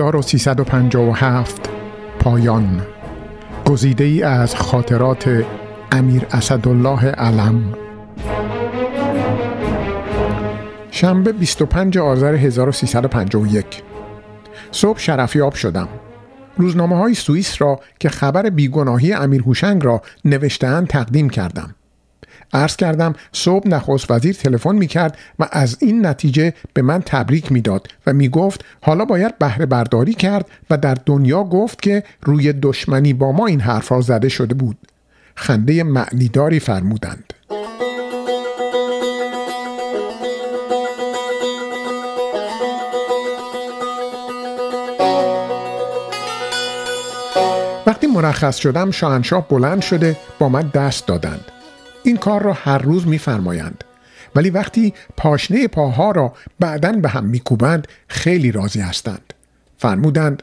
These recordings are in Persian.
1357 پایان. گزیده ای از خاطرات امیر اسدالله علم. شنبه 25 آذر 1351 صبح شرفیاب شدم. روزنامه های سوئیس را که خبر بیگناهی امیر هوشنگ را نوشتهاند تقدیم کردم. عرض کردم صبح نخست وزیر تلفن می کرد و از این نتیجه به من تبریک می‌داد و می گفت حالا باید بهره برداری کرد و در دنیا گفت که روی دشمنی با ما این حرف را زده شده بود. خنده معنیداری فرمودند. وقتی مرخص شدم شاهنشاه بلند شده با من دست دادند. این کار را هر روز میفرمایند. ولی وقتی پاشنه پاها را بعدا به هم میکوبند خیلی راضی هستند. فرمودند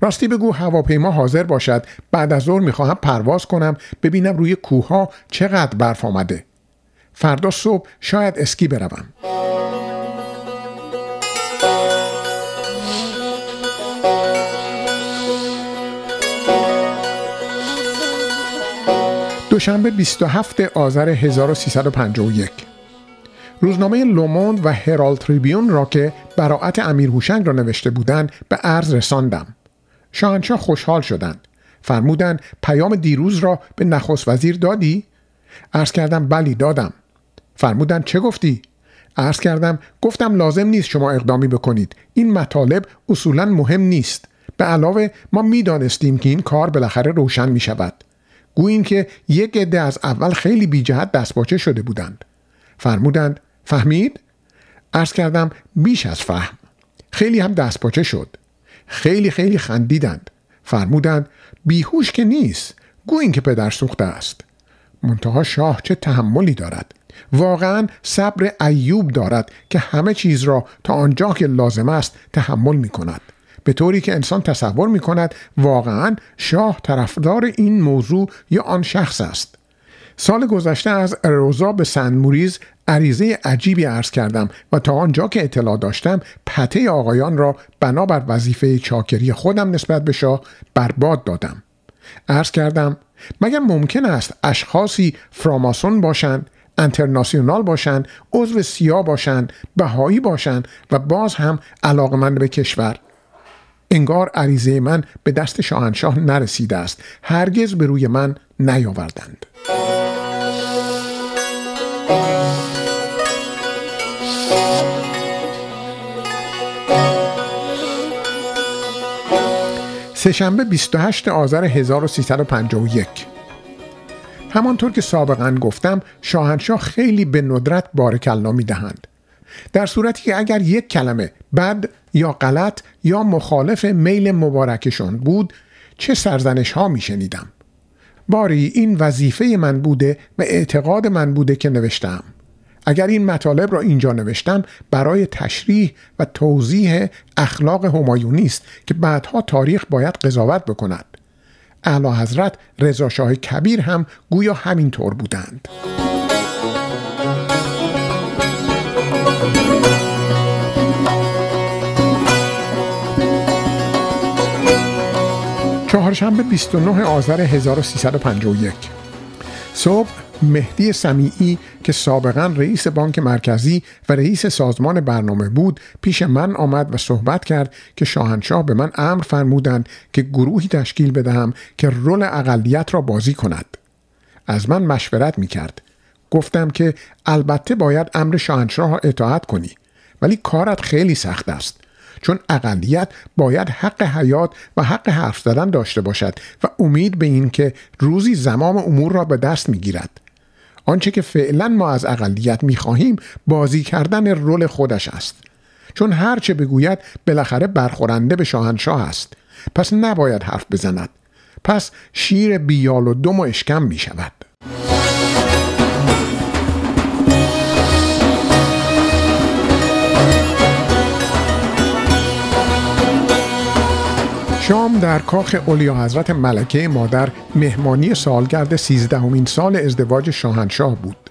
راستی بگو هواپیما حاضر باشد. بعد از ظهر می‌خواهم پرواز کنم ببینم روی کوه چقدر برف آمده. فردا صبح شاید اسکی بروم. دوشنبه 27 آذر 1351 روزنامه لوموند و هرال تریبیون را که براعت امیر هوشنگ را نوشته بودند به عرض رساندم. شاهنشاه خوشحال شدند. فرمودند پیام دیروز را به نخست وزیر دادی؟ عرض کردم بلی دادم. فرمودند چه گفتی؟ عرض کردم گفتم لازم نیست شما اقدامی بکنید. این مطالب اصولا مهم نیست. به علاوه ما می‌دانستیم که این کار بالاخره روشن می شود گوییم که یک عده از اول خیلی بی جهت دستپاچه شده بودند. فرمودند فهمید؟ عرض کردم بیش از فهم. خیلی هم دستپاچه شد. خیلی خیلی خندیدند. فرمودند بیهوش که نیست گویین که پدر سوخته است. منتها شاه چه تحملی دارد. واقعا صبر ایوب دارد که همه چیز را تا آنجا که لازم است تحمل می کند به طوری که انسان تصور می کند واقعا شاه طرفدار این موضوع یا آن شخص است. سال گذشته از روزا به سن موریز عریضه عجیبی عرض کردم و تا آنجا که اطلاع داشتم پته آقایان را بنابر وظیفه چاکری خودم نسبت به شاه برباد دادم. عرض کردم مگر ممکن است اشخاصی فراماسون باشند انترناسیونال باشند عضو سیا باشند بهایی باشند و باز هم علاقمند به کشور؟ انگار عریضه من به دست شاهنشاه نرسیده است. هرگز به روی من نیاوردند. سهشنبه 28 آذر 1351 همانطور که سابقا گفتم شاهنشاه خیلی به ندرت بارکلا می دهند در صورتی که اگر یک کلمه بد یا غلط یا مخالف میل مبارکشان بود چه سرزنش ها می شنیدم. باری این وظیفه من بوده و اعتقاد من بوده که نوشتم. اگر این مطالب را اینجا نوشتم برای تشریح و توضیح اخلاق همایونی است که بعدها تاریخ باید قضاوت بکند. اعلی حضرت رضا شاه کبیر هم گویا همین طور بودند. چهارشنبه 29 آذر 1351 صبح مهدی سمیعی که سابقا رئیس بانک مرکزی و رئیس سازمان برنامه بود پیش من آمد و صحبت کرد که شاهنشاه به من امر فرمودند که گروهی تشکیل بدهم که رول اقلیت را بازی کند. از من مشورت می کرد گفتم که البته باید امر شاهنشاه را اطاعت کنی ولی کارت خیلی سخت است. چون اقلیت باید حق حیات و حق حرف زدن داشته باشد و امید به این که روزی زمام امور را به دست می‌گیرد. آنچه که فعلا ما از اقلیت می‌خواهیم بازی کردن رول خودش است. چون هرچه بگوید بالاخره برخورنده به شاهنشاه است. پس نباید حرف بزند. پس شیر بیال و دم و اشکم می شود در کاخ اولیا حضرت ملکه مادر مهمانی سالگرد سیزدهمین سال ازدواج شاهنشاه بود.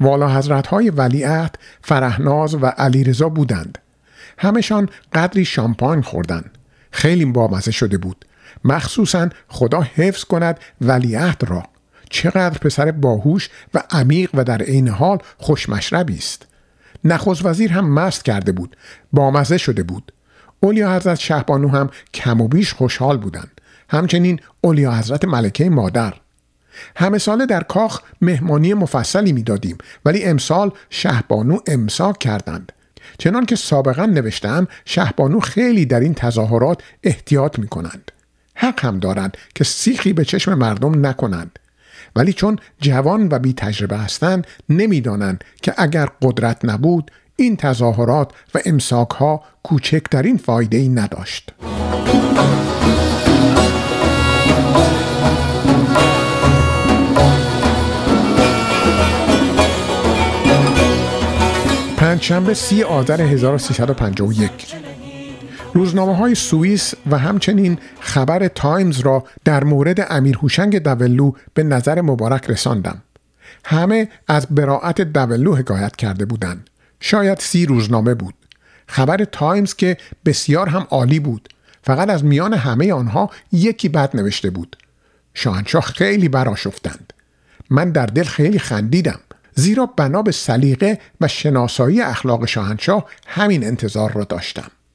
والا حضرت های ولیعت، فرهناز و علیرضا بودند. همشان قدری شامپاین خوردند. خیلی بامزه شده بود مخصوصا خدا حفظ کند ولیعهد را چقدر پسر باهوش و عمیق و در عین حال خوشمشربی است نخست وزیر هم مست کرده بود بامزه شده بود اولیا حضرت شهبانو هم کم و بیش خوشحال بودند همچنین اولیا حضرت ملکه مادر همه ساله در کاخ مهمانی مفصلی می‌دادیم ولی امسال شهبانو امساک کردند چنان که سابقا نوشتم شهبانو خیلی در این تظاهرات احتیاط می کنند. حق هم دارند که سیخی به چشم مردم نکنند. ولی چون جوان و بی تجربه هستند نمی‌دانند که اگر قدرت نبود این تظاهرات و امساک ها کوچکترین فایده ای نداشت. پنجشنبه سی آذر 1351 روزنامه های سوئیس و همچنین خبر تایمز را در مورد امیر هوشنگ دولو به نظر مبارک رساندم. همه از براعت دولو حکایت کرده بودند. شاید سی روزنامه بود. خبر تایمز که بسیار هم عالی بود. فقط از میان همه آنها یکی بد نوشته بود. شاهنشاه خیلی براشفتند. من در دل خیلی خندیدم. زیرا بنا به سلیقه و شناسایی اخلاق شاهنشاه همین انتظار را داشتم